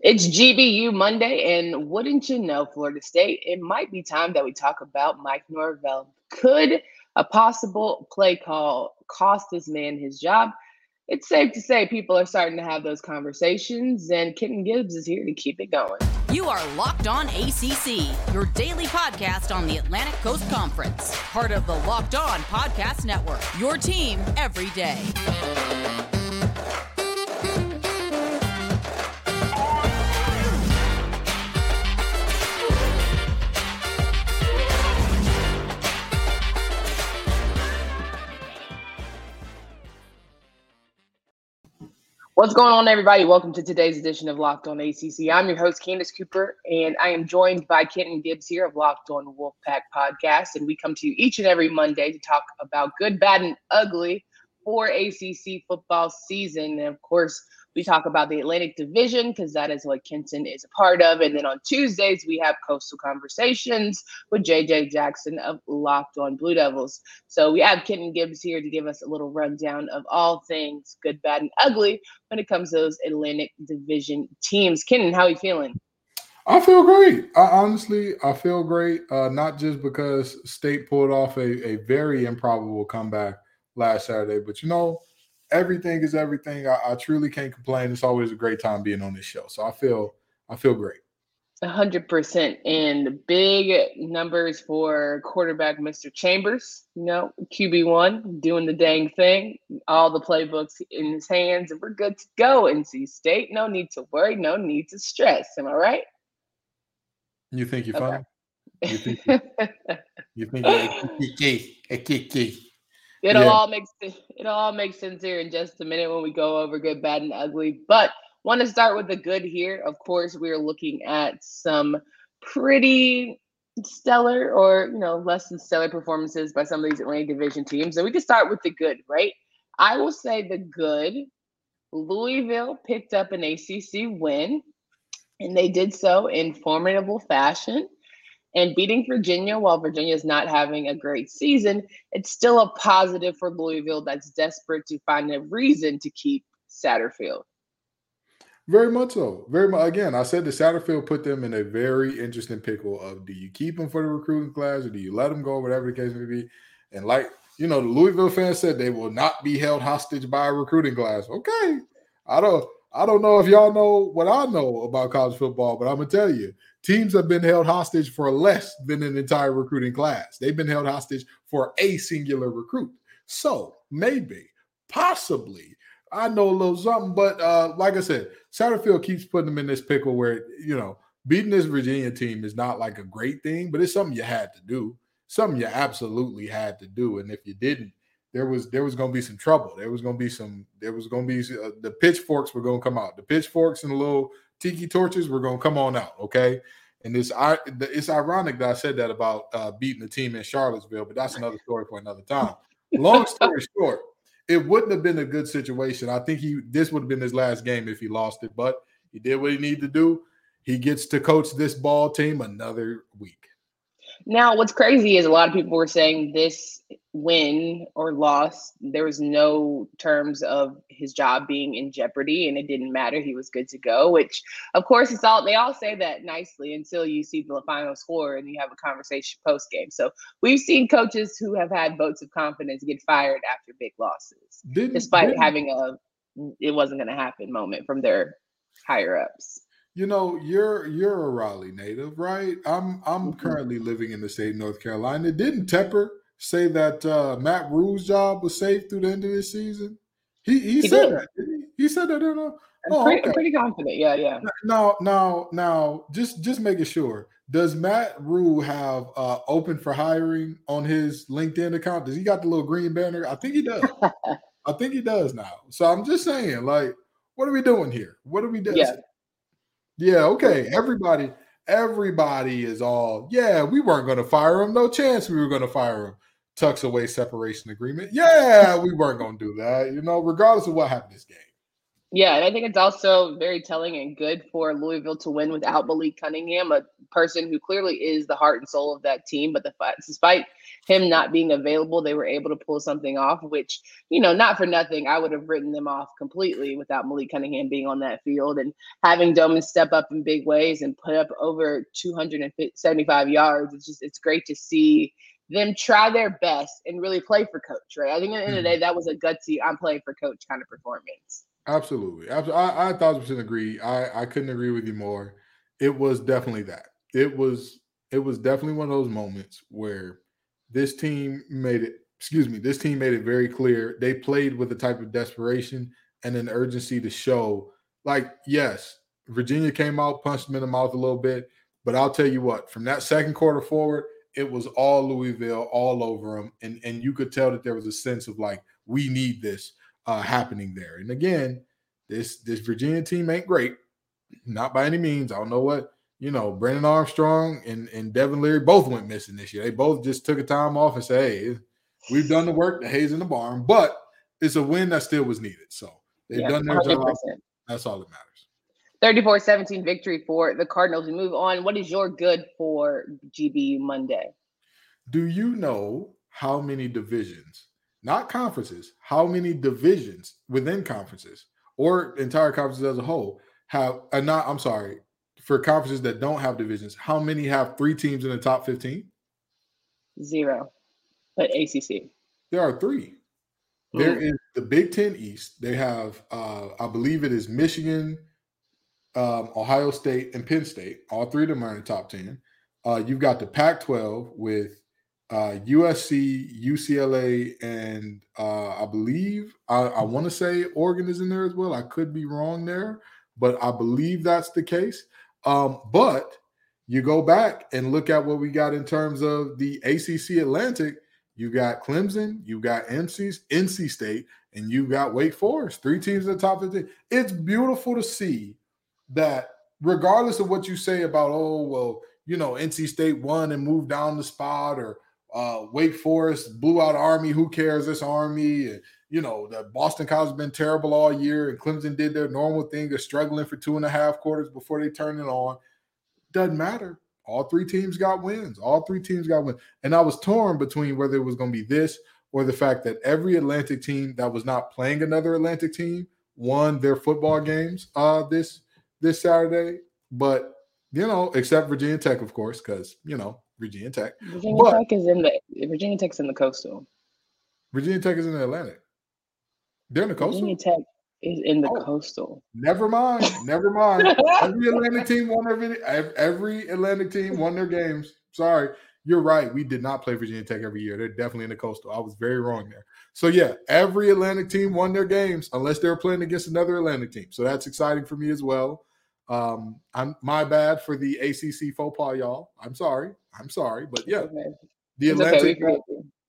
It's GBU Monday, and wouldn't you know, Florida State, it might be time that we talk about Mike Norvell. Could a possible play call cost this man his job? It's safe to say people are starting to have those conversations, and Kenton Gibbs is here to keep it going. You are Locked On ACC, your daily podcast on the Atlantic Coast Conference, part of the Locked On Podcast Network, your team every day. What's going on, everybody? Welcome to today's edition of Locked On ACC. I'm your host, Candace Cooper, and I am joined by Kenton Gibbs here of Locked On Wolfpack Podcast. And we come to you each and every Monday to talk about good, bad, and ugly for ACC football season. And of course, we talk about the Atlantic Division because that is what Kenton is a part of. And then on Tuesdays, we have Coastal Conversations with JJ Jackson of Locked On Blue Devils. So we have Kenton Gibbs here to give us a little rundown of all things good, bad, and ugly when it comes to those Atlantic Division teams. Kenton, how are you feeling? I feel great. I, honestly, I feel great. Uh, not just because State pulled off a, a very improbable comeback last Saturday, but you know, everything is everything. I, I, truly can't complain. It's always a great time being on this show. So I feel I feel great. A hundred percent. And big numbers for quarterback Mr. Chambers, you know, QB one doing the dang thing, all the playbooks in his hands, and we're good to go. NC State, no need to worry, no need to stress. Am I right? You think you're okay. funny? You think you, think you're a kiki? It'll yeah. all make it'll all make sense here in just a minute when we go over good, bad, and ugly. But want to start with the good here. Of course, we are looking at some pretty stellar or you know less than stellar performances by some of these Atlantic Division teams, and we can start with the good, right? I will say the good. Louisville picked up an ACC win, and they did so in formidable fashion. And beating Virginia, while Virginia is not having a great season, it's still a positive for Louisville that's desperate to find a reason to keep Satterfield. Very much so. Very much. Again, I said the Satterfield put them in a very interesting pickle of do you keep them for the recruiting class or do you let them go, whatever the case may be. And like you know, the Louisville fans said they will not be held hostage by a recruiting class. Okay, I don't. I don't know if y'all know what I know about college football, but I'm gonna tell you, Teams have been held hostage for less than an entire recruiting class. They've been held hostage for a singular recruit. So maybe, possibly, I know a little something, but uh, like I said, Satterfield keeps putting them in this pickle where you know beating this Virginia team is not like a great thing, but it's something you had to do, something you absolutely had to do, and if you didn't, there was there was going to be some trouble. There was going to be some. There was going to be uh, the pitchforks were going to come out. The pitchforks and the little tiki torches were gonna come on out, okay? And it's I it's ironic that I said that about uh, beating the team in Charlottesville, but that's another story for another time. Long story short, it wouldn't have been a good situation. I think he this would have been his last game if he lost it, but he did what he needed to do. He gets to coach this ball team another week. Now, what's crazy is a lot of people were saying this win or loss, there was no terms of his job being in jeopardy and it didn't matter. He was good to go, which of course it's all they all say that nicely until you see the final score and you have a conversation post game. So we've seen coaches who have had votes of confidence get fired after big losses, didn't, despite didn't. having a it wasn't going to happen moment from their higher ups you know you're you're a Raleigh native, right? I'm I'm mm-hmm. currently living in the state of North Carolina. Didn't Tepper say that uh, Matt Rhule's job was safe through the end of this season? He he, he said did. that. He? he? said that. In a, oh, pretty, okay. pretty confident. Yeah, yeah. Now now now just just making sure. Does Matt Rhule have uh, open for hiring on his LinkedIn account? Does he got the little green banner? I think he does. I think he does now. So I'm just saying, like, what are we doing here? What are we doing? Yeah. Yeah, okay. Everybody, everybody is all, yeah, we weren't going to fire him. No chance we were going to fire him. Tucks away separation agreement. Yeah, we weren't going to do that, you know, regardless of what happened this game. Yeah, and I think it's also very telling and good for Louisville to win without Malik Cunningham, a person who clearly is the heart and soul of that team. But the despite him not being available, they were able to pull something off. Which you know, not for nothing, I would have written them off completely without Malik Cunningham being on that field and having Domann step up in big ways and put up over 275 yards. It's just it's great to see them try their best and really play for coach. Right? I think at the end of the mm-hmm. day, that was a gutsy I'm playing for coach kind of performance. Absolutely. I, I thousand percent agree. I, I couldn't agree with you more. It was definitely that. It was it was definitely one of those moments where this team made it, excuse me, this team made it very clear. They played with a type of desperation and an urgency to show, like, yes, Virginia came out, punched them in the mouth a little bit. But I'll tell you what, from that second quarter forward, it was all Louisville all over them. And, and you could tell that there was a sense of like, we need this uh, happening there. And again, this this Virginia team ain't great, not by any means. I don't know what you know. Brennan Armstrong and and Devin Leary both went missing this year. They both just took a time off and said, "Hey, we've done the work. The hay's in the barn." But it's a win that still was needed. So they've yeah, done their 100%. job. That's all that matters. 34-17 victory for the Cardinals. We move on. What is your good for GBU Monday? Do you know how many divisions not conferences, how many divisions within conferences or entire conferences as a whole have, uh, not, I'm sorry, for conferences that don't have divisions, how many have three teams in the top 15? Zero, but ACC. There are three. Mm. There is the Big Ten East. They have, uh, I believe it is Michigan, um, Ohio State, and Penn State. All three of them are in the top 10. Uh, you've got the Pac 12 with uh, USC, UCLA, and uh, I believe I, I want to say Oregon is in there as well. I could be wrong there, but I believe that's the case. Um, but you go back and look at what we got in terms of the ACC Atlantic. You got Clemson, you got NC, NC State, and you got Wake Forest. Three teams in the top 15. It's beautiful to see that, regardless of what you say about, oh, well, you know, NC State won and moved down the spot, or uh, Wake Forest blew out Army. Who cares? This Army. And, you know, the Boston College has been terrible all year, and Clemson did their normal thing of struggling for two and a half quarters before they turn it on. Doesn't matter. All three teams got wins. All three teams got wins. And I was torn between whether it was going to be this or the fact that every Atlantic team that was not playing another Atlantic team won their football games uh, this this Saturday. But you know, except Virginia Tech, of course, because you know Virginia Tech. Virginia but, Tech is in the Virginia Tech's in the coastal. Virginia Tech is in the Atlantic. They're in the coastal. Virginia Tech is in the oh, coastal. Never mind. Never mind. every Atlantic team won their every Atlantic team won their games. Sorry. You're right. We did not play Virginia Tech every year. They're definitely in the coastal. I was very wrong there. So yeah, every Atlantic team won their games unless they were playing against another Atlantic team. So that's exciting for me as well. Um, I'm my bad for the ACC faux pas, y'all. I'm sorry. I'm sorry, but yeah, okay. the Atlantic. Okay.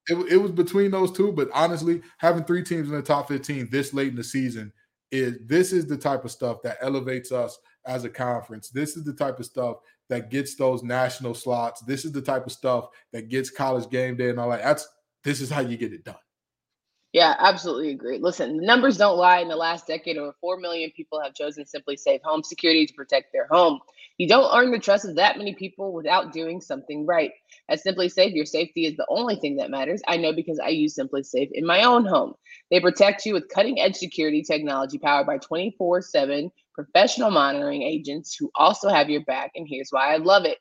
It, it was between those two, but honestly, having three teams in the top 15 this late in the season is this is the type of stuff that elevates us as a conference. This is the type of stuff that gets those national slots. This is the type of stuff that gets college game day and all that. That's this is how you get it done. Yeah, absolutely agree. Listen, the numbers don't lie. In the last decade, over 4 million people have chosen SimpliSafe Home Security to protect their home. You don't earn the trust of that many people without doing something right. At SimpliSafe, your safety is the only thing that matters. I know because I use SimpliSafe in my own home. They protect you with cutting edge security technology powered by 24 7 professional monitoring agents who also have your back. And here's why I love it.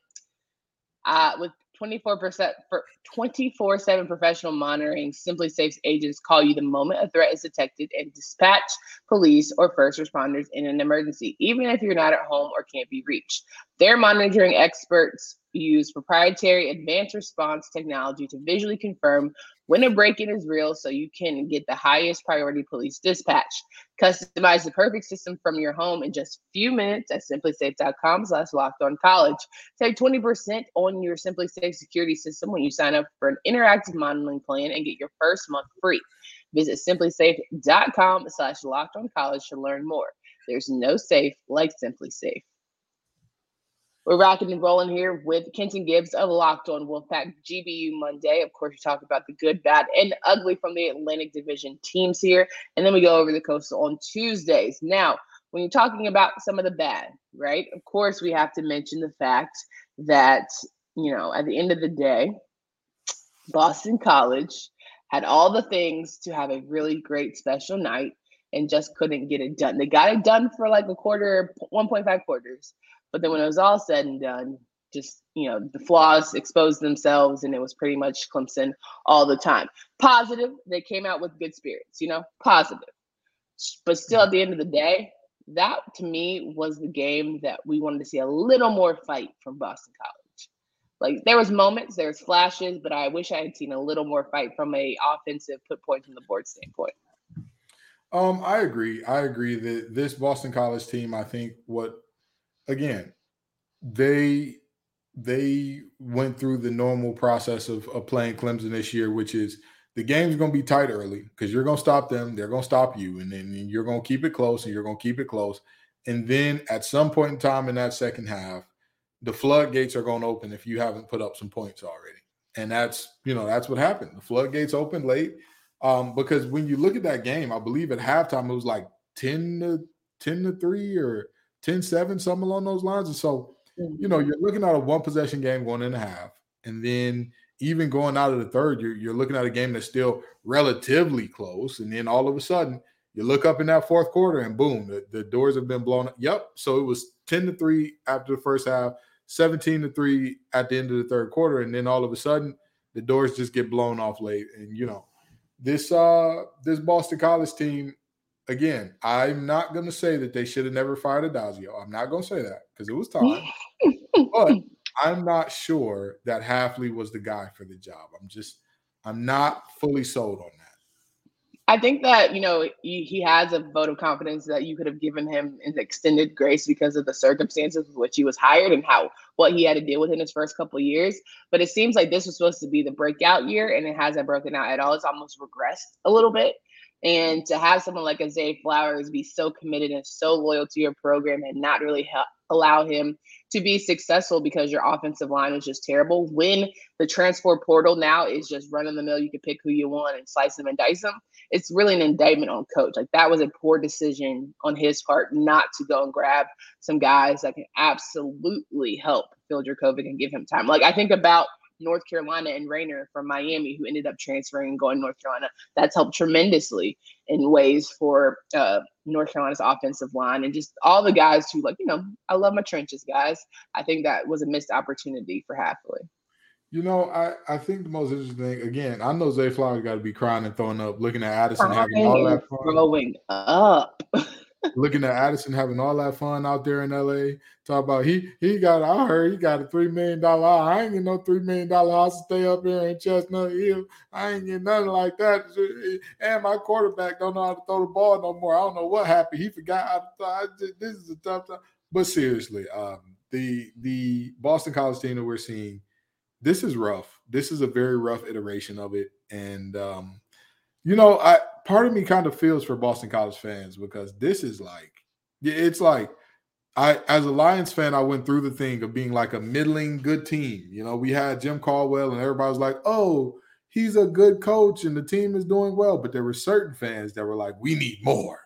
Uh, with 24% for 24/7 professional monitoring SimpliSafe's agents call you the moment a threat is detected and dispatch police or first responders in an emergency even if you're not at home or can't be reached. Their monitoring experts use proprietary advanced response technology to visually confirm when a break-in is real so you can get the highest priority police dispatch. Customize the perfect system from your home in just a few minutes at simplisafe.com slash locked on college. Save 20% on your SimpliSafe security system when you sign up for an interactive monitoring plan and get your first month free. Visit simplisafe.com slash locked on college to learn more. There's no safe like SimpliSafe. We're rocking and rolling here with Kenton Gibbs of Locked On Wolfpack GBU Monday. Of course, we talk about the good, bad, and ugly from the Atlantic Division teams here. And then we go over the coastal on Tuesdays. Now, when you're talking about some of the bad, right? Of course, we have to mention the fact that, you know, at the end of the day, Boston College had all the things to have a really great special night and just couldn't get it done. They got it done for like a quarter, 1.5 quarters but then when it was all said and done, just you know the flaws exposed themselves and it was pretty much clemson all the time. Positive they came out with good spirits you know positive. But still at the end of the day that to me was the game that we wanted to see a little more fight from boston college. Like there was moments there was flashes but i wish i had seen a little more fight from a offensive put points on the board standpoint. Um i agree. I agree that this boston college team i think what again, they they went through the normal process of, of playing Clemson this year, which is the game's going to be tight early because you're going to stop them, they're going to stop you, and then you're going to keep it close, and you're going to keep it close, and then at some point in time in that second half, the floodgates are going to open if you haven't put up some points already, and that's you know that's what happened. The floodgates opened late um, because when you look at that game, I believe at halftime it was like ten to ten to three or 10 7, something along those lines. And so, you know, mm-hmm. you're looking at a one possession game going in a half. And then even going out of the third, you're, you're looking at a game that's still relatively close. And then all of a sudden, you look up in that fourth quarter and boom, the, the doors have been blown up. Yep. So it was 10 to 3 after the first half, 17 to 3 at the end of the third quarter. And then all of a sudden, the doors just get blown off late. And you know, this uh this Boston College team again, I'm not going to say that they should have never fired Addazio. I'm not going to say that because it was time. but I'm not sure that Hafley was the guy for the job. I'm just, I'm not fully sold on that. I think that you know he, he has a vote of confidence that you could have given him an extended grace because of the circumstances with which he was hired and how what he had to deal with in his first couple years. But it seems like this was supposed to be the breakout year, and it hasn't broken out at all. It's almost regressed a little bit. And to have someone like Zay Flowers be so committed and so loyal to your program and not really help, allow him to be successful because your offensive line is just terrible. When the transfer portal now is just running the mill, you can pick who you want and slice them and dice them. It's really an indictment on coach. Like that was a poor decision on his part not to go and grab some guys that can absolutely help Phil Jurkovec and give him time. Like I think about North Carolina and Gaynor from Miami, who ended up transferring and going North Carolina. That's helped tremendously in ways for uh, North Carolina's offensive line and just all the guys who, like, you know, I love my trenches, guys. I think that was a missed opportunity for Hafley. You know, I, I think the most interesting thing, again, I know Zay Flowers got to be crying and throwing up, looking at Addison having all that fun. Throwing up. looking at Addison having all that fun out there in LA. Talk about he he got I heard he got a three million dollar I ain't get no three million dollar house to stay up here in Chestnut Hill. I ain't get nothing like that. And my quarterback don't know how to throw the ball no more. I don't know what happened. He forgot throw. I just, this is a tough time. But seriously, um, the the Boston College team that we're seeing, this is rough. This is a very rough iteration of it. And um, you know, I part of me kind of feels for Boston College fans because this is like it's like I as a Lions fan, I went through the thing of being like a middling good team. You know, we had Jim Caldwell and everybody was like, "Oh, he's a good coach and the team is doing well." But there were certain fans that were like, "We need more.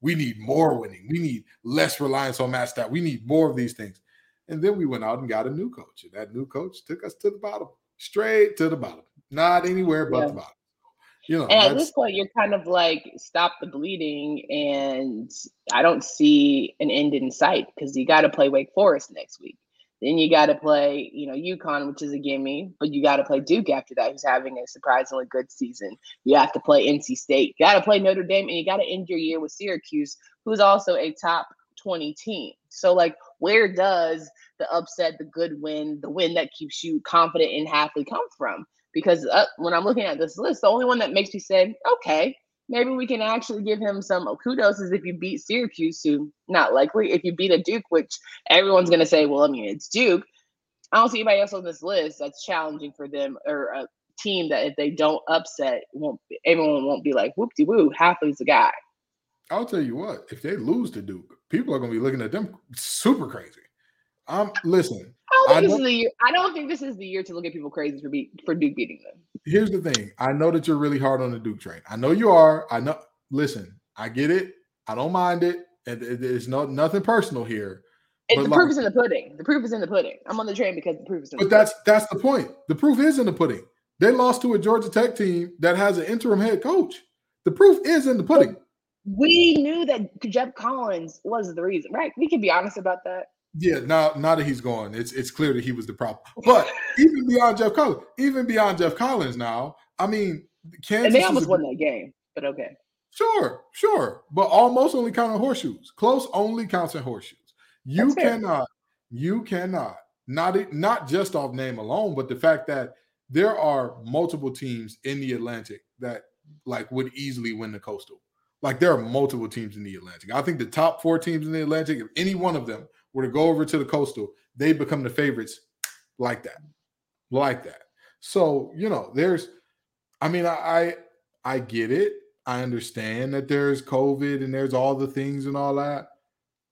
We need more winning. We need less reliance on Matt Stafford. We need more of these things." And then we went out and got a new coach, and that new coach took us to the bottom, straight to the bottom, not anywhere but yeah. the bottom. Know, and at this point, you're kind of like, stop the bleeding, and I don't see an end in sight because you got to play Wake Forest next week. Then you got to play, you know, UConn, which is a gimme, but you got to play Duke after that, who's having a surprisingly good season. You have to play NC State. You got to play Notre Dame, and you got to end your year with Syracuse, who's also a top 20 team. So, like, where does the upset, the good win, the win that keeps you confident in Hafley come from? Because uh, when I'm looking at this list, the only one that makes me say, okay, maybe we can actually give him some kudos is if you beat Syracuse, who not likely. If you beat a Duke, which everyone's going to say, well, I mean, it's Duke. I don't see anybody else on this list that's challenging for them or a team that if they don't upset, won't everyone won't be like whoop de woo, Hafley's the guy. I'll tell you what, if they lose to Duke, people are going to be looking at them super crazy. I'm listen. I don't think I this is the year. I don't think this is the year to look at people crazy for beat for Duke beating them. Here's the thing. I know that you're really hard on the Duke train. I know you are. I know. Listen, I get it. I don't mind it. And it- it's no nothing personal here. It, the like- proof is in the pudding. The proof is in the pudding. I'm on the train because the proof is in the But that's that's the point. The proof is in the pudding. They lost to a Georgia Tech team that has an interim head coach. The proof is in the pudding. we knew that Jeff Collins was the reason, right? We can be honest about that. Yeah, now now that he's gone, it's it's clear that he was the problem. But even beyond Jeff Collins, even beyond Jeff Collins, now, I mean, Kansas. And they almost a- won that game, but okay. Sure, sure, but almost only count on horseshoes. Close only counts in horseshoes. You cannot, you cannot, not not just off name alone, but the fact that there are multiple teams in the Atlantic that like would easily win the Coastal. Like there are multiple teams in the Atlantic. I think the top four teams in the Atlantic, if any one of them were to go over to the Coastal, they become the favorites like that, like that. So you know, there's, I mean, I I, I get it. I understand that there's COVID and there's all the things and all that.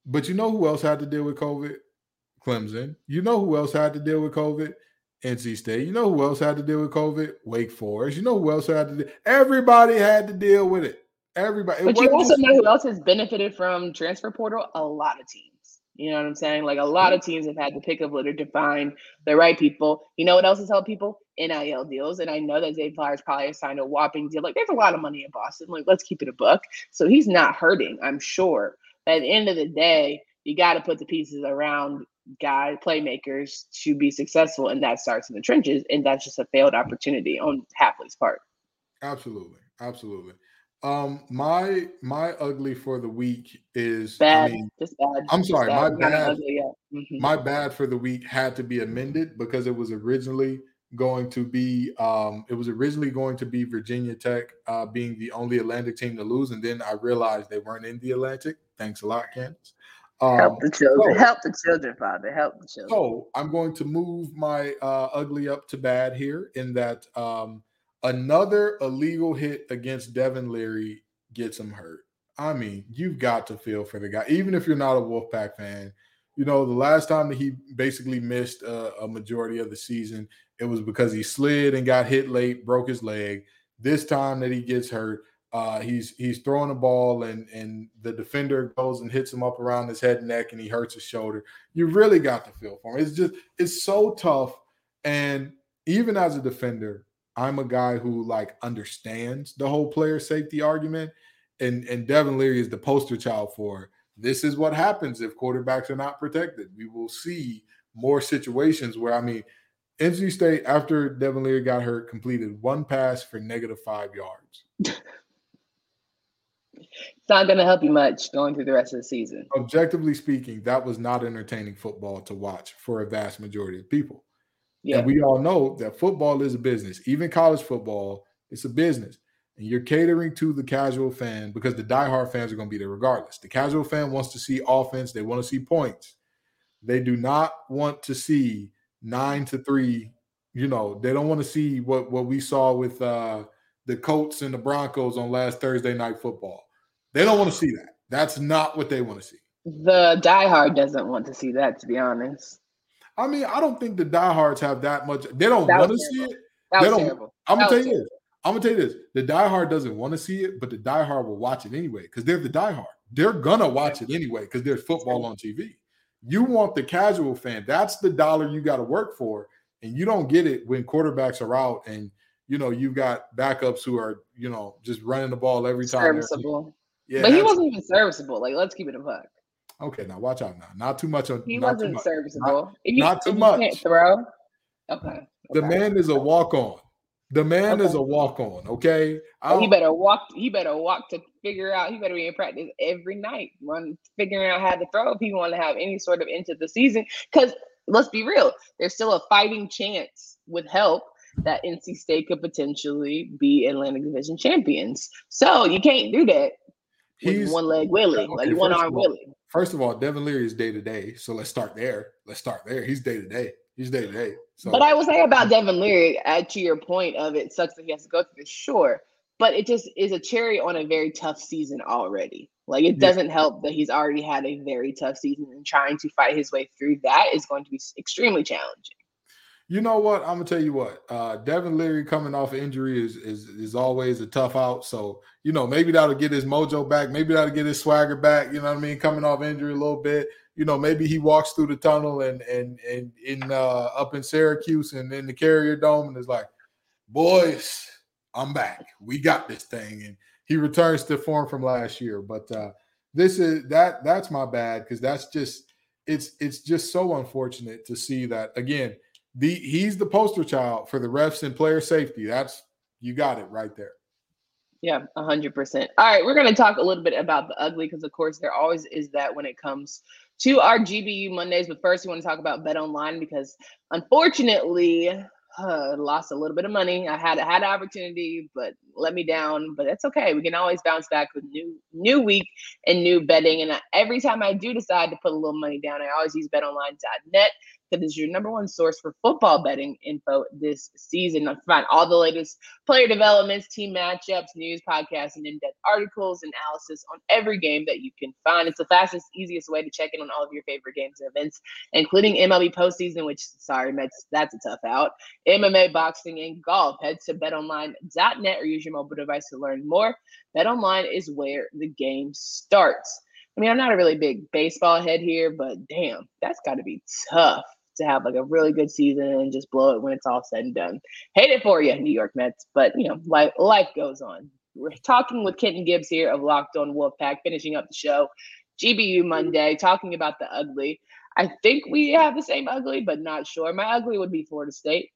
But you know who else had to deal with COVID? Clemson. You know who else had to deal with COVID? NC State. You know who else had to deal with COVID? Wake Forest. You know who else had to deal? Everybody had to deal with it. Everybody. It But you also know who else has benefited from transfer portal? A lot of teams. You know what I'm saying? Like a lot of teams have had to pick up litter to find the right people. You know what else has helped people? NIL deals. And I know that Zay Flowers probably signed a whopping deal. Like there's a lot of money in Boston. Like let's keep it a buck. So he's not hurting, I'm sure. But at the end of the day, you got to put the pieces around guy playmakers to be successful. And that starts in the trenches. And that's just a failed opportunity on Hafley's part. Absolutely, absolutely. Um, my my ugly for the week is Bad. I mean, just bad. I'm just sorry, my bad. ugly yet. Mhm. my bad for the week had to be amended because it was originally going to be um it was originally going to be Virginia Tech uh being the only Atlantic team to lose and then I realized they weren't in the Atlantic. Thanks a lot, Candace. Um, Help the children. so- Help the children, Father. Help the children. so I'm going to move my uh, ugly up to bad here in that um, another illegal hit against Devin Leary gets him hurt. I mean, you've got to feel for the guy, even if you're not a Wolfpack fan. You know, the last time that he basically missed a majority of the season, it was because he slid and got hit late, broke his leg. This time that he gets hurt, uh, he's he's throwing a ball and and the defender goes and hits him up around his head and neck, and he hurts his shoulder you really got to feel for him. It's just it's so tough. And even as a defender, I'm a guy who like understands the whole player safety argument. And and Devin Leary is the poster child for this is what happens if quarterbacks are not protected. We will see more situations where I mean NC State after Devin Leary got hurt completed one pass for negative five yards. It's not going to help you much going through the rest of the season. Objectively speaking, that was not entertaining football to watch for a vast majority of people. Yeah. And we all know that football is a business. Even college football, it's a business. And you're catering to the casual fan because the diehard fans are going to be there regardless. The casual fan wants to see offense, they want to see points. They do not want to see nine to three. You know, they don't want to see what, what we saw with uh, the Colts and the Broncos on last Thursday night football. They don't want to see that. That's not what they want to see. The diehard doesn't want to see that, to be honest. I mean, I don't think the diehards have that much. They don't want to see it. That They don't- terrible. I'm gonna tell you this. I'm gonna tell you this. The diehard doesn't want to see it, but the diehard will watch it anyway because they're the diehard. They're gonna watch it anyway because there's football on TV. You want the casual fan. That's the dollar you got to work for, and you don't get it when quarterbacks are out and you know you've got backups who are you know just running the ball every time. Serviceable. Yeah, but he wasn't even serviceable. Like, let's keep it a buck. Okay. Now watch out. Now, not too much on. He not wasn't much. serviceable. if you, not too much. can't throw. Okay. The okay. man is a walk on. The man is a walk on. Okay. He better walk. He better walk to figure out. He better be in practice every night, run figuring out how to throw if he want to have any sort of into the season. Because let's be real, there's still a fighting chance with help that NC State could potentially be Atlantic Division champions. So you can't do that with He's one leg Willie, okay, like one arm Willie. First of all, Devin Leary is day to day. So let's start there. Let's start there. He's day to day. He's day to day. So But I will say about Devin Leary, uh, to your point of it sucks that he has to go through this, sure. But it just is a cherry on a very tough season already. Like it doesn't help that he's already had a very tough season and trying to fight his way through that is going to be extremely challenging. You know what? I'm gonna tell you what. Uh, Devin Leary coming off injury is is is always a tough out. So you know maybe that'll get his mojo back. Maybe that'll get his swagger back. You know what I mean? Coming off injury a little bit. You know maybe he walks through the tunnel and and and in uh, up in Syracuse and in the Carrier Dome and is like, boys, I'm back. We got this thing. And he returns to form from last year. But uh, this is that that's my bad because that's just it's it's just so unfortunate to see that again the he's the poster child for the refs and player safety. That's you got it right there. Yeah, hundred percent. All right, we're going to talk a little bit about the ugly because, of course, there always is that when it comes to our GBU Mondays. But first, we want to talk about BetOnline because, unfortunately, uh, lost a little bit of money. I had had an opportunity, but let me down. But that's okay. We can always bounce back with new new week and new betting. And every time I do decide to put a little money down, I always use BetOnline.net that is your number one source for football betting info this season. Find all the latest player developments, team matchups, news, podcasts, and in-depth articles, analysis on every game that you can find. It's the fastest, easiest way to check in on all of your favorite games and events, including MLB postseason, which sorry, Mets, that's a tough out. MMA, boxing, and golf. Head to betonline.net or use your mobile device to learn more. BetOnline is where the game starts. I mean, I'm not a really big baseball head here, but damn, that's got to be tough to have like a really good season and just blow it when it's all said and done. Hate it for you, New York Mets, but you know, life life goes on. We're talking with Kenton Gibbs here of Locked On Wolfpack, finishing up the show. GBU Monday, talking about the ugly. I think we have the same ugly, but not sure. My ugly would be Florida State.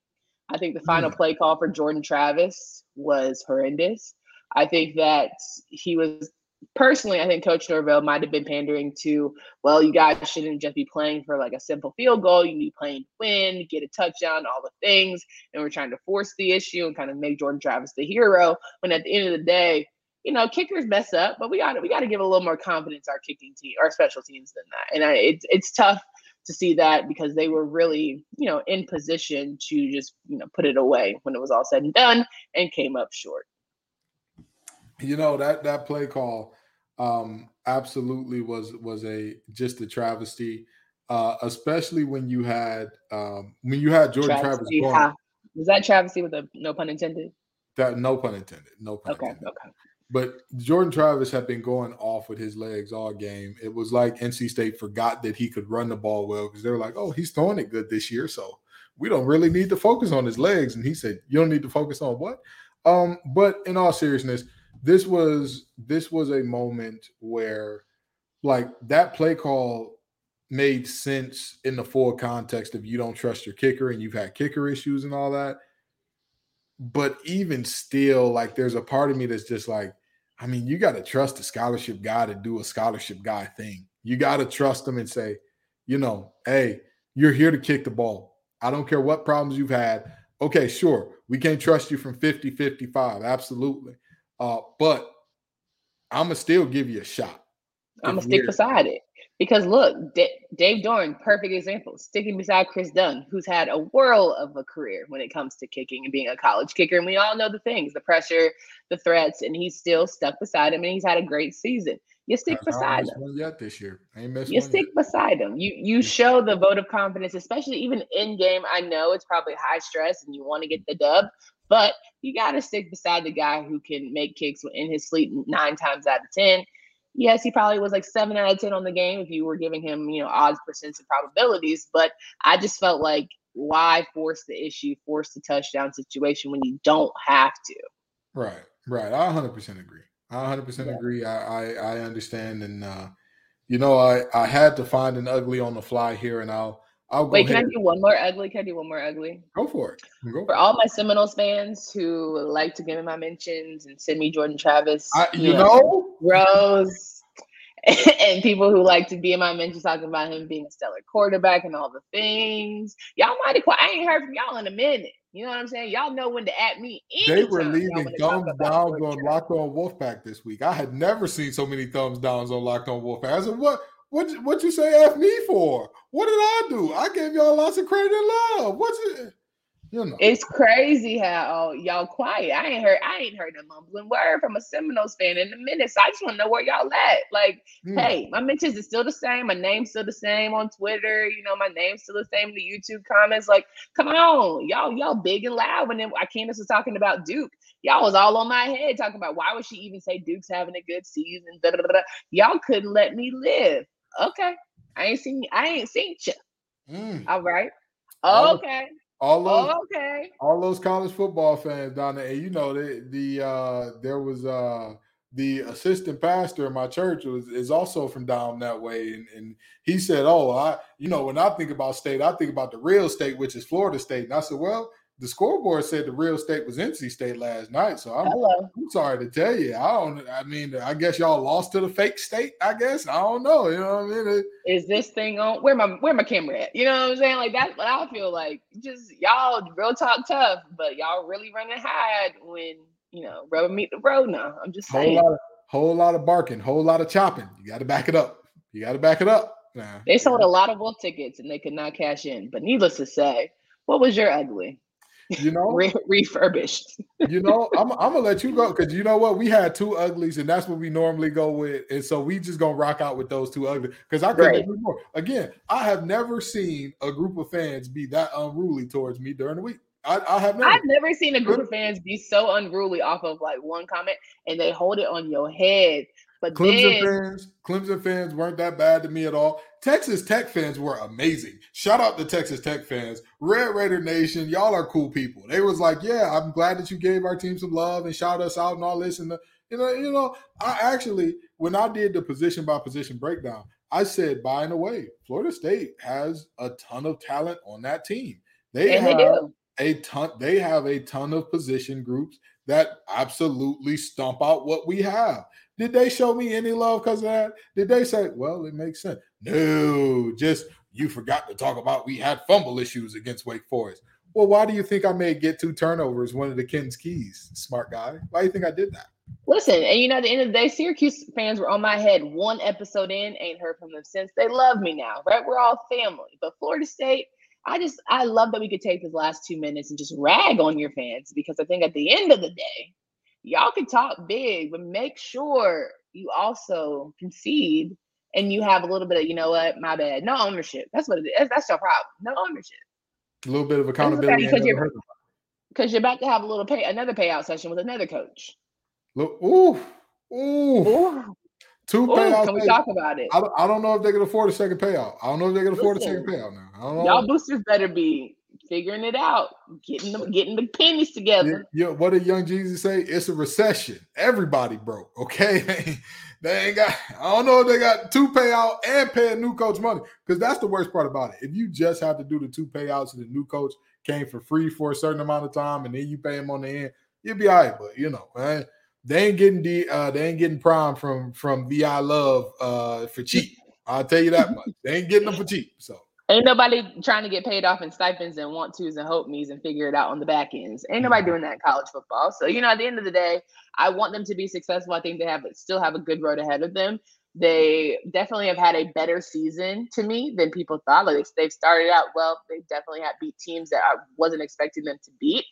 I think the final mm. play call for Jordan Travis was horrendous. I think that he was personally, I think Coach Norvell might have been pandering to, well, you guys shouldn't just be playing for like a simple field goal. You need playing to win, get a touchdown, all the things. And we're trying to force the issue and kind of make Jordan Travis the hero. When at the end of the day, you know, kickers mess up, but we got to we got to give a little more confidence our kicking team, our special teams than that. And I, it's it's tough to see that because they were really, you know, in position to just you know put it away when it was all said and done, and came up short you know that that play call um, absolutely was was a just a travesty, uh, especially when you had um, when you had Jordan travesty, Travis going. Was that travesty with a no pun intended? That no pun intended. No pun okay, intended. Okay. But Jordan Travis had been going off with his legs all game. It was like NC State forgot that he could run the ball well because they were like, "Oh, he's throwing it good this year, so we don't really need to focus on his legs." And he said, "You don't need to focus on what?" Um, but in all seriousness, this was this was a moment where like that play call made sense in the full context of you don't trust your kicker and you've had kicker issues and all that. But even still, like there's a part of me that's just like, I mean, you got to trust a scholarship guy to do a scholarship guy thing. You got to trust them and say, you know, hey, you're here to kick the ball. I don't care what problems you've had. Okay, sure. We can't trust you from 50, 55. Absolutely. Uh, but I'm gonna still give you a shot. I'm gonna stick beside it because look, D- Dave Doeren, perfect example, sticking beside Chris Dunn, who's had a whirl of a career when it comes to kicking and being a college kicker, and we all know the things, the pressure, the threats, and he's still stuck beside him, and he's had a great season. You stick That's beside him. Yet this year, ain't You stick yet. beside him. You you show the vote of confidence, especially even in game. I know it's probably high stress, and you want to get the dub, but you got to stick beside the guy who can make kicks in his sleep nine times out of 10. Yes, he probably was like seven out of 10 on the game if you were giving him, you know, odds, percents, and probabilities. But I just felt like why force the issue, force the touchdown situation when you don't have to? Right, right. I 100% agree. I 100% yeah. agree. I, I, I understand. And, uh, you know, I, I had to find an ugly on the fly here, and I'll I'll Wait, can I do one more ugly? Can I do one more ugly? Go for it. Go for, all my Seminoles fans who like to give me my mentions and send me Jordan Travis, I, you, you, know, Rose, and people who like to be in my mentions talking about him being a stellar quarterback and all the things. Y'all mighty quiet. I ain't heard from y'all in a minute. You know what I'm saying? Y'all know when to at me. They were leaving thumbs downs on Locked On Wolfpack this week. I had never seen so many thumbs downs on Locked On Wolfpack. I said, what? What what you say F me for? What did I do? I gave y'all lots of credit and love. What's it? You know. It's crazy how y'all quiet. I ain't heard I ain't heard a mumbling word from a Seminoles fan in a minute. So I just want to know where y'all at. Like, mm. hey, my mentions is still the same. My name's still the same on Twitter. You know, my name's still the same in the YouTube comments. Like, come on, y'all, y'all big and loud. When I Candace was talking about Duke, y'all was all on my head talking about why would she even say Duke's having a good season? Da, da, da, y'all couldn't let me live. Okay, I ain't seen I ain't seen you. Mm. All right. Okay. All those, oh, okay. All those college football fans down there, and you know the the uh, there was uh, the assistant pastor in my church was is also from down that way, and, and he said, "Oh, I you know when I think about state, I think about the real state, which is Florida State." And I said, "Well, the scoreboard said the real state was NC State last night. So I'm, I'm sorry to tell you. I don't. I mean, I guess y'all lost to the fake state. I guess I don't know. You know what I mean? Is this thing on? Where my where my camera at? You know what I'm saying? Like that's what I feel like. Just y'all real talk tough, but y'all really running hide when you know rubber meet the road. Now I'm just saying. Whole lot of, whole lot of barking, whole lot of chopping. You got to back it up. You got to back it up. Nah. They sold a lot of wolf tickets and they could not cash in. But needless to say, what was your ugly? You know, Re- refurbished. you know, I'm, I'm gonna let you go because you know what? We had two uglies, and that's what we normally go with, and so we just gonna rock out with those two uglies because I couldn't right. more. Again, I have never seen a group of fans be that unruly towards me during the week. I, I have never. I've never seen a group of fans be so unruly off of like one comment, and they hold it on your head but Clemson then, fans, Clemson fans weren't that bad to me at all. Texas Tech fans were amazing. Shout out to Texas Tech fans. Red Raider Nation, y'all are cool people. They was like, yeah, I'm glad that you gave our team some love and shout us out and all this. And the, you know, you know, I actually when I did the position by position breakdown, I said, by the way, Florida State has a ton of talent on that team. They and have they a ton. They have a ton of position groups that absolutely stomp out what we have. Did they show me any love because of that? Did they say, well, it makes sense? No, just you forgot to talk about we had fumble issues against Wake Forest. Well, why do you think I may get two turnovers, one of the Ken's keys, smart guy? Why do you think I did that? Listen, and you know, at the end of the day, Syracuse fans were on my head one episode in, ain't heard from them since. They love me now, right? We're all family. But Florida State, I just I love that we could take this last two minutes and just rag on your fans because I think at the end of the day, y'all can talk big, but make sure you also concede and you have a little bit of, you know what, my bad. No ownership. That's what it is. That's your problem. No ownership. A little bit of accountability. Because you're, because you're about to have a little pay another payout session with another coach. Look, ooh, ooh. ooh. Two payouts. Can we talk about it? I don't, I don't know if they can afford a second payout. I don't know if they can afford Listen, a second payout now. I don't know. Y'all boosters better be figuring it out, getting the getting the pennies together. Yeah, what did Young Jeezy say? It's a recession. Everybody broke. Okay, they ain't got. I don't know if they got two payout and paying new coach money because that's the worst part about it. If you just have to do the two payouts and the new coach came for free for a certain amount of time and then you pay him on the end, you'll be all right. But you know, man, they ain't getting the uh, they ain't getting prime from from VI Love uh, for cheap. I'll tell you that much. They ain't getting them for cheap. So Ain't nobody trying to get paid off in stipends and want tos and hope me's and figure it out on the back ends. Ain't nobody mm-hmm. doing that in college football. So, you know, at the end of the day, I want them to be successful. I think they have still have a good road ahead of them. They definitely have had a better season to me than people thought. Like they've started out well. They definitely have beat teams that I wasn't expecting them to beat.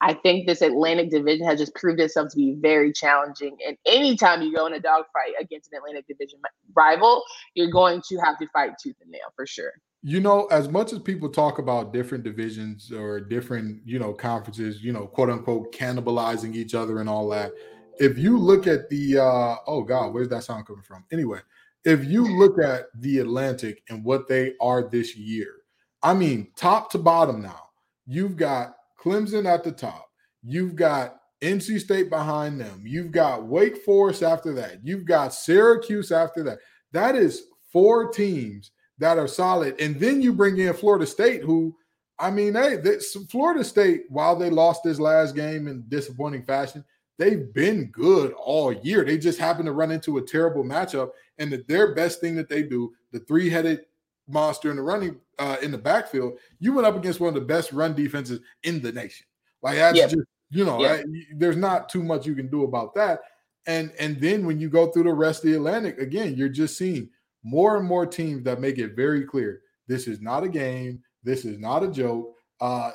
I think this Atlantic division has just proved itself to be very challenging. And anytime you go in a dogfight against an Atlantic division rival, you're going to have to fight tooth and nail for sure. You know, as much as people talk about different divisions or different, you know, conferences, you know, quote unquote, cannibalizing each other and all that. If you look at the, uh, oh God, where's that sound coming from? Anyway, if you look at the Atlantic and what they are this year, I mean, top to bottom now, you've got Clemson at the top, you've got NC State behind them, you've got Wake Forest after that, you've got Syracuse after that. That is four teams that are solid. And then you bring in Florida State, who, I mean, hey, this, Florida State, while they lost this last game in disappointing fashion, they've been good all year. They just happen to run into a terrible matchup. And the, their best thing that they do, the three headed monster in the running uh, in the backfield, you went up against one of the best run defenses in the nation. Like that's yep. just you know, yep. right? there's not too much you can do about that. And and then when you go through the rest of the Atlantic, again, you're just seeing more and more teams that make it very clear this is not a game, this is not a joke. Uh,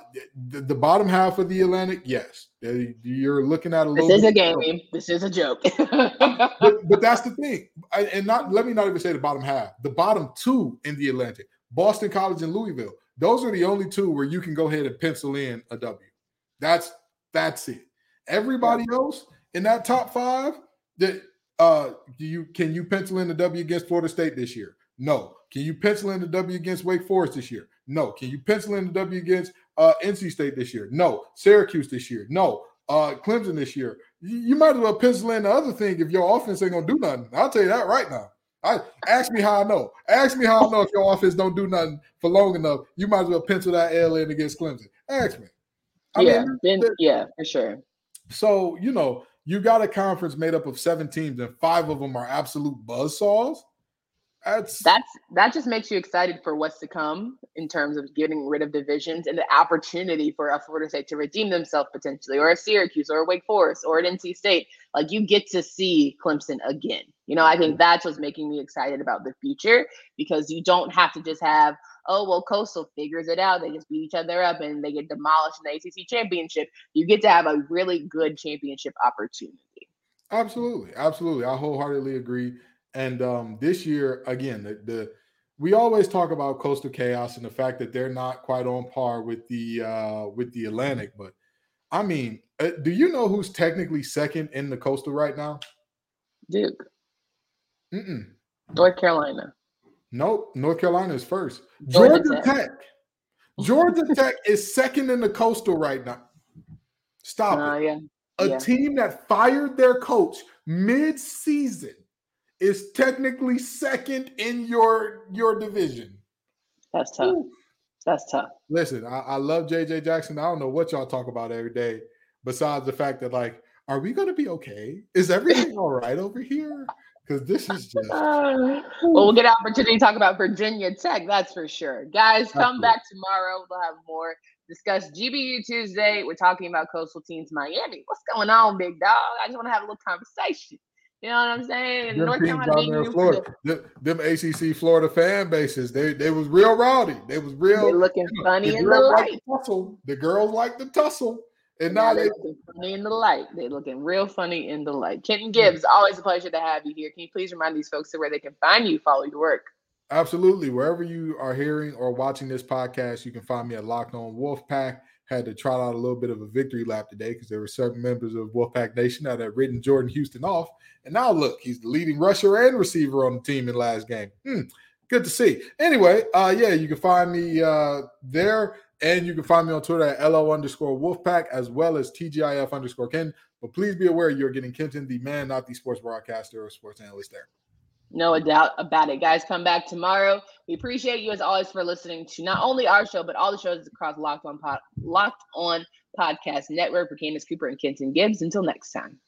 the, the bottom half of the Atlantic, yes, you're looking at a little. This is a game. This is a joke. but, but, that's the thing, I, and not let me not even say the bottom half. The bottom two in the Atlantic, Boston College and Louisville. Those are the only two where you can go ahead and pencil in a W. That's that's it. Everybody else in that top five, that uh, you can you pencil in the W against Florida State this year? No. Can you pencil in the W against Wake Forest this year? No. Can you pencil in the W against uh, NC State this year? No. Syracuse this year? No. Uh, Clemson this year? You, you might as well pencil in the other thing if your offense ain't gonna do nothing. I'll tell you that right now. I ask me how I know. Ask me how I know if your offense don't do nothing for long enough. You might as well pencil that L in against Clemson. Ask me. I yeah, mean, yeah, for sure. So you know, you got a conference made up of seven teams, and five of them are absolute buzzsaws. That's that's that just makes you excited for what's to come in terms of getting rid of divisions and the opportunity for a Florida State to redeem themselves potentially, or a Syracuse, or a Wake Forest, or an NC State. Like you get to see Clemson again. You know, I think mm. that's what's making me excited about the future because you don't have to just have, oh well, Coastal figures it out. They just beat each other up and they get demolished in the ACC championship. You get to have a really good championship opportunity. Absolutely, absolutely. I wholeheartedly agree. And um, this year, again, the, the we always talk about coastal chaos and the fact that they're not quite on par with the uh, with the Atlantic. But I mean, uh, do you know who's technically second in the coastal right now? Duke. Mm-mm. North Carolina. Nope. North Carolina is first. Georgia, Georgia Tech. Tech. Georgia Tech is second in the coastal right now. Stop uh, it. Yeah. A yeah. team that fired their coach mid-season is technically second in your your division. That's tough. Ooh. That's tough. Listen, I, I love JJ Jackson. I don't know what y'all talk about every day, besides the fact that like, are we gonna be okay? Is everything all right over here? Because this is just. Well, we'll get an opportunity to talk about Virginia Tech. That's for sure, guys. Come back tomorrow. We'll have more. Discuss GBU Tuesday. We're talking about Coastal Teams Miami. What's going on, big dog? I just want to have a little conversation. You know what I'm saying? Them North Carolina Florida, them, them, ACC Florida fan bases, they they was real rowdy. They was real. They looking funny the in the light. Like the, tussle. the girls like the tussle. And now, now they looking funny in the light. They're looking real funny in the light. Kenton Gibbs, always a pleasure to have you here. Can you please remind these folks to where they can find you, follow your work? Absolutely. Wherever you are hearing or watching this podcast, you can find me at Locked On Wolfpack had to trot out a little bit of a victory lap today because there were certain members of Wolfpack Nation that had ridden Jordan Houston off. And now look, he's the leading rusher and receiver on the team in last game. Hmm, good to see. Anyway, uh, yeah, you can find me uh, there. And you can find me on Twitter at LO underscore Wolfpack as well as TGIF underscore Ken. But please be aware you're getting Kenton, the man, not the sports broadcaster or sports analyst there. No doubt about it. Guys, come back tomorrow. We appreciate you as always for listening to not only our show, but all the shows across Locked On Pod, Locked On Podcast Network for Candace Cooper and Kenton Gibbs. Until next time.